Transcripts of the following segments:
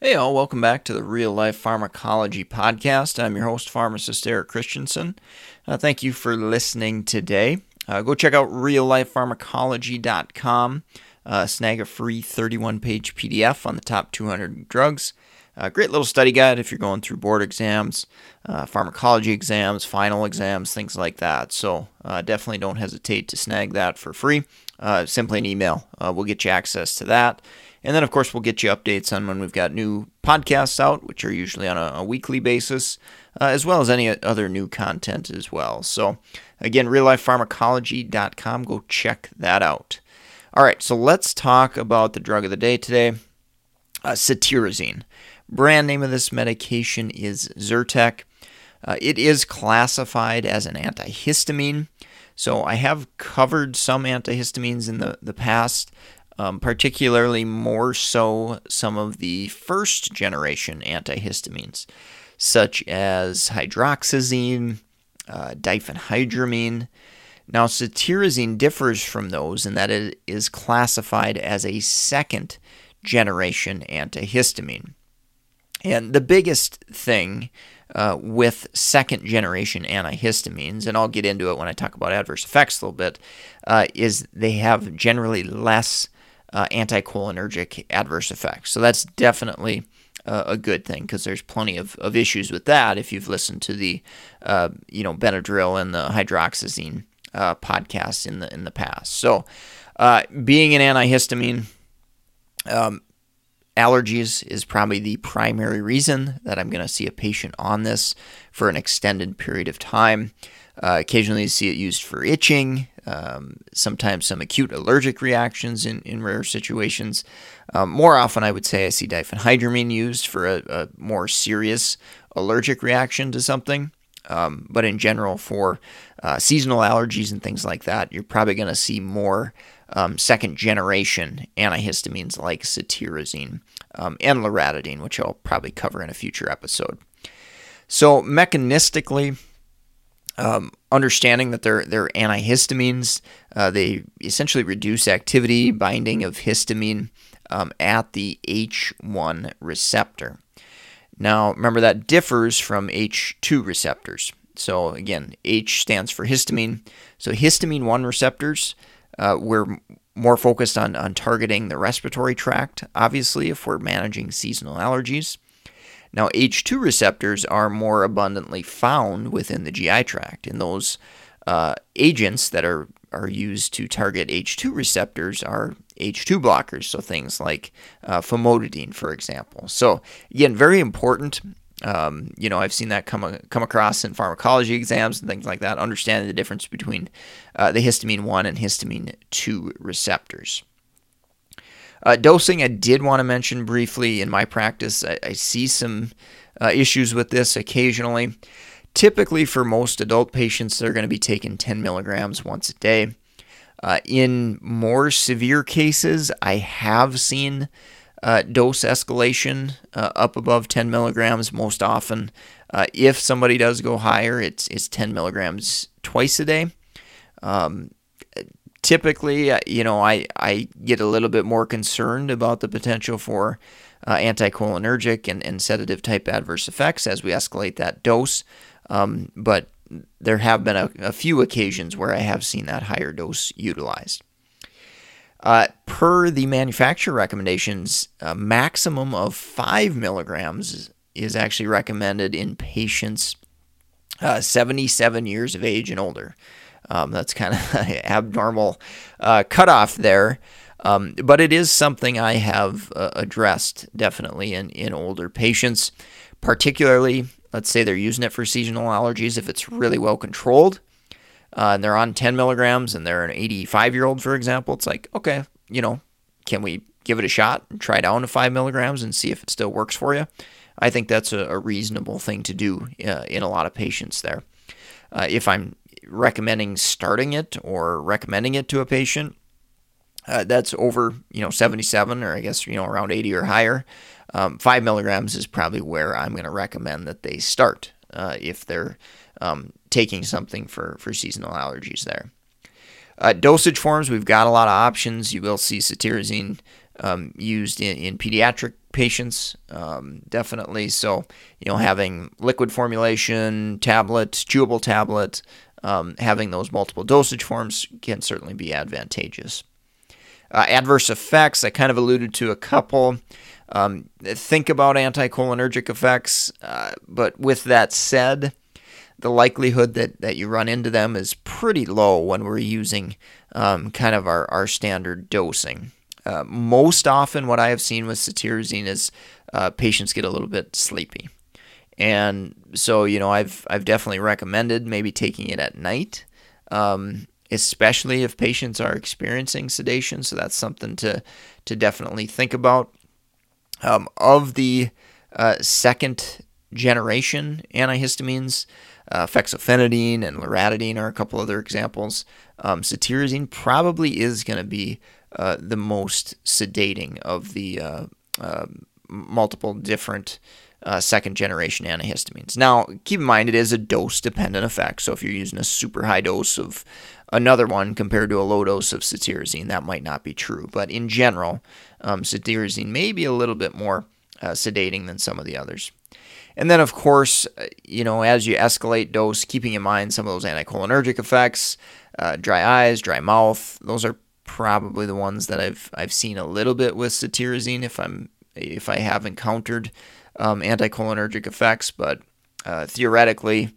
Hey, all, welcome back to the Real Life Pharmacology Podcast. I'm your host, pharmacist Eric Christensen. Uh, thank you for listening today. Uh, go check out reallifepharmacology.com. Uh, snag a free 31 page PDF on the top 200 drugs. Uh, great little study guide if you're going through board exams, uh, pharmacology exams, final exams, things like that. So uh, definitely don't hesitate to snag that for free. Uh, simply an email. Uh, we'll get you access to that. And then, of course, we'll get you updates on when we've got new podcasts out, which are usually on a, a weekly basis, uh, as well as any other new content as well. So, again, reallifepharmacology.com. Go check that out. All right, so let's talk about the drug of the day today uh, cetirizine. Brand name of this medication is Zyrtec. Uh, it is classified as an antihistamine. So I have covered some antihistamines in the, the past um, particularly more so some of the first generation antihistamines, such as hydroxyzine, uh, diphenhydramine. Now, cetirizine differs from those in that it is classified as a second generation antihistamine. And the biggest thing uh, with second generation antihistamines, and I'll get into it when I talk about adverse effects a little bit, uh, is they have generally less uh, anticholinergic adverse effects. So that's definitely a good thing because there's plenty of, of issues with that if you've listened to the uh, you know Benadryl and the hydroxyzine uh, podcasts in the in the past. So uh, being an antihistamine. Um, allergies is probably the primary reason that I'm going to see a patient on this for an extended period of time. Uh, occasionally, you see it used for itching, um, sometimes some acute allergic reactions in, in rare situations. Um, more often, I would say I see diphenhydramine used for a, a more serious allergic reaction to something. Um, but in general, for uh, seasonal allergies and things like that, you're probably going to see more um, second generation antihistamines like cetirizine um, and loratadine, which I'll probably cover in a future episode. So, mechanistically, um, understanding that they're they're antihistamines, uh, they essentially reduce activity binding of histamine um, at the H1 receptor. Now, remember that differs from H2 receptors. So again, H stands for histamine. So histamine 1 receptors, uh, we're more focused on, on targeting the respiratory tract, obviously, if we're managing seasonal allergies. Now, H2 receptors are more abundantly found within the GI tract, and those uh, agents that are, are used to target H2 receptors are H2 blockers, so things like uh, famotidine, for example. So, again, very important. Um, you know, I've seen that come come across in pharmacology exams and things like that. Understanding the difference between uh, the histamine one and histamine two receptors. Uh, dosing, I did want to mention briefly in my practice. I, I see some uh, issues with this occasionally. Typically, for most adult patients, they're going to be taking 10 milligrams once a day. Uh, in more severe cases, I have seen uh, dose escalation uh, up above 10 milligrams most often. Uh, if somebody does go higher, it's, it's 10 milligrams twice a day. Um, typically, uh, you know, I, I get a little bit more concerned about the potential for uh, anticholinergic and, and sedative type adverse effects as we escalate that dose. Um, but there have been a, a, few occasions where I have seen that higher dose utilized. Uh, per the manufacturer recommendations, a maximum of 5 milligrams is actually recommended in patients uh, 77 years of age and older. Um, that's kind of abnormal uh, cutoff there. Um, but it is something I have uh, addressed definitely in, in older patients, particularly, let's say they're using it for seasonal allergies. If it's really well controlled uh, and they're on 10 milligrams and they're an 85 year old, for example, it's like, okay, you know, can we give it a shot, and try down to five milligrams and see if it still works for you. I think that's a, a reasonable thing to do uh, in a lot of patients there. Uh, if I'm recommending starting it or recommending it to a patient, uh, that's over you know 77 or I guess you know around 80 or higher. Um, five milligrams is probably where I'm going to recommend that they start uh, if they're um, taking something for for seasonal allergies there. Uh, dosage forms, we've got a lot of options. You will see cetirizine um, used in, in pediatric patients, um, definitely. So, you know, having liquid formulation, tablet, chewable tablet, um, having those multiple dosage forms can certainly be advantageous. Uh, adverse effects, I kind of alluded to a couple. Um, think about anticholinergic effects, uh, but with that said, the likelihood that, that you run into them is pretty low when we're using um, kind of our, our standard dosing. Uh, most often, what I have seen with cetirizine is uh, patients get a little bit sleepy. And so, you know, I've I've definitely recommended maybe taking it at night, um, especially if patients are experiencing sedation. So that's something to to definitely think about. Um, of the uh, second generation antihistamines, uh, fexofenadine and loratadine are a couple other examples. Um, cetirizine probably is going to be uh, the most sedating of the uh, uh multiple different uh, second generation antihistamines. Now, keep in mind it is a dose dependent effect. So if you're using a super high dose of another one compared to a low dose of cetirizine, that might not be true. But in general, um, cetirizine may be a little bit more uh, sedating than some of the others. And then, of course, uh, you know, as you escalate dose, keeping in mind some of those anticholinergic effects, uh, dry eyes, dry mouth, those are probably the ones that I've I've seen a little bit with cetirizine if I'm if I have encountered um, anticholinergic effects, but uh, theoretically,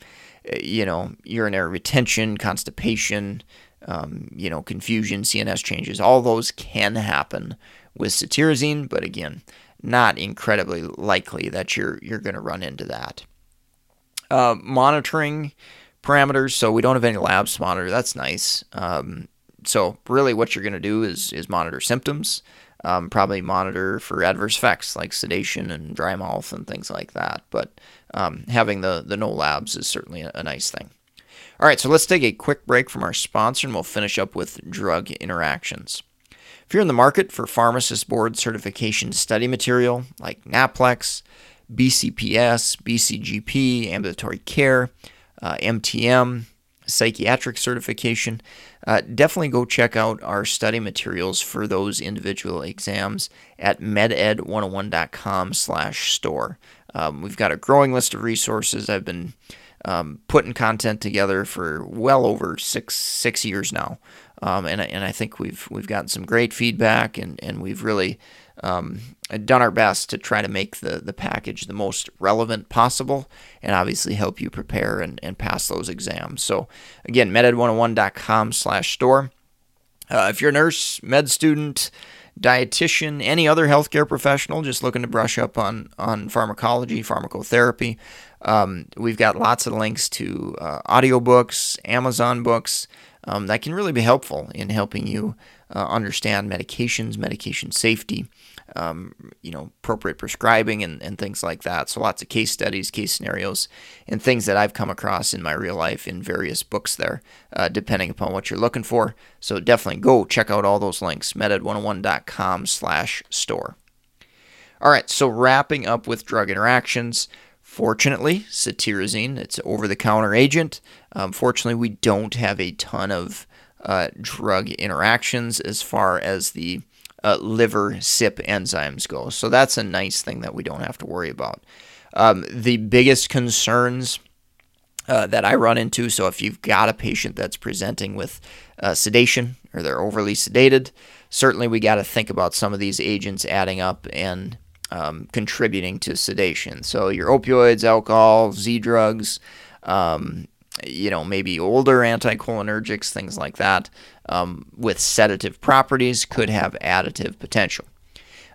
uh, you know, urinary retention, constipation, um, you know, confusion, CNS changes, all those can happen with cetirizine, but again, not incredibly likely that you're you're going to run into that. Uh, monitoring parameters, so we don't have any labs to monitor. That's nice. Um, so really, what you're going to do is is monitor symptoms. Um, probably monitor for adverse effects like sedation and dry mouth and things like that. But um, having the the no labs is certainly a, a nice thing. All right, so let's take a quick break from our sponsor and we'll finish up with drug interactions. If you're in the market for pharmacist board certification study material like NAPLEX, BCPS, BCGP, ambulatory care, uh, MTM, psychiatric certification, uh, definitely go check out our study materials for those individual exams at meded101.com slash store. Um, we've got a growing list of resources. I've been um, putting content together for well over six six years now, um, and and I think we've we've gotten some great feedback, and and we've really um, done our best to try to make the, the package the most relevant possible and obviously help you prepare and, and pass those exams. So again, meded101.com slash store. Uh, if you're a nurse, med student, dietitian, any other healthcare professional just looking to brush up on, on pharmacology, pharmacotherapy, um, we've got lots of links to uh, audiobooks, Amazon books um, that can really be helpful in helping you uh, understand medications, medication safety, um, you know, appropriate prescribing and, and things like that. So lots of case studies, case scenarios, and things that I've come across in my real life in various books there, uh, depending upon what you're looking for. So definitely go check out all those links, meded101.com slash store. All right, so wrapping up with drug interactions. Fortunately, cetirizine, it's over-the-counter agent. Um, fortunately, we don't have a ton of uh, drug interactions as far as the uh, liver CYP enzymes go. So that's a nice thing that we don't have to worry about. Um, the biggest concerns uh, that I run into so if you've got a patient that's presenting with uh, sedation or they're overly sedated, certainly we got to think about some of these agents adding up and um, contributing to sedation. So your opioids, alcohol, Z drugs, um, you know, maybe older anticholinergics, things like that, um, with sedative properties could have additive potential.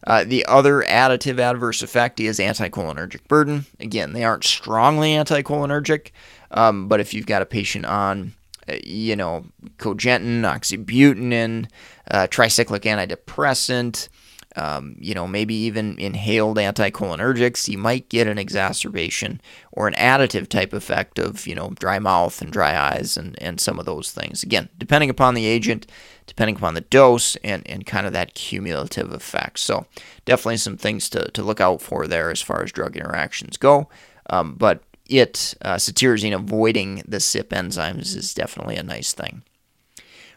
Uh, the other additive adverse effect is anticholinergic burden. Again, they aren't strongly anticholinergic, um, but if you've got a patient on, uh, you know, cogentin, oxybutynin, uh, tricyclic antidepressant, um, you know, maybe even inhaled anticholinergics, you might get an exacerbation or an additive type effect of, you know, dry mouth and dry eyes and, and some of those things. Again, depending upon the agent, depending upon the dose, and, and kind of that cumulative effect. So, definitely some things to, to look out for there as far as drug interactions go. Um, but it, uh, cetirizine avoiding the CYP enzymes is definitely a nice thing.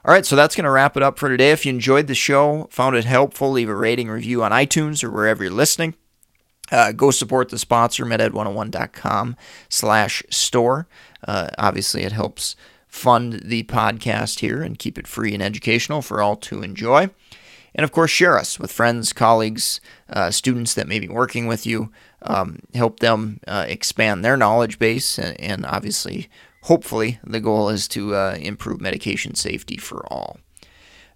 All right, so that's going to wrap it up for today. If you enjoyed the show, found it helpful, leave a rating review on iTunes or wherever you're listening. Uh, go support the sponsor, meded101.com slash store. Uh, obviously, it helps fund the podcast here and keep it free and educational for all to enjoy. And of course, share us with friends, colleagues, uh, students that may be working with you. Um, help them uh, expand their knowledge base and, and obviously hopefully, the goal is to uh, improve medication safety for all.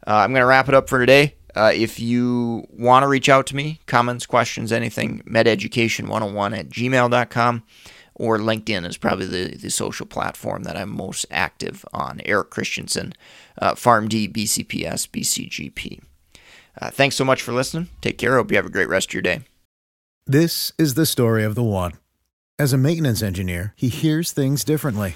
Uh, I'm going to wrap it up for today. Uh, if you want to reach out to me, comments, questions, anything, mededucation101 at gmail.com or LinkedIn is probably the, the social platform that I'm most active on. Eric Christensen, uh, PharmD, BCPS, BCGP. Uh, thanks so much for listening. Take care. Hope you have a great rest of your day. This is the story of the one. As a maintenance engineer, he hears things differently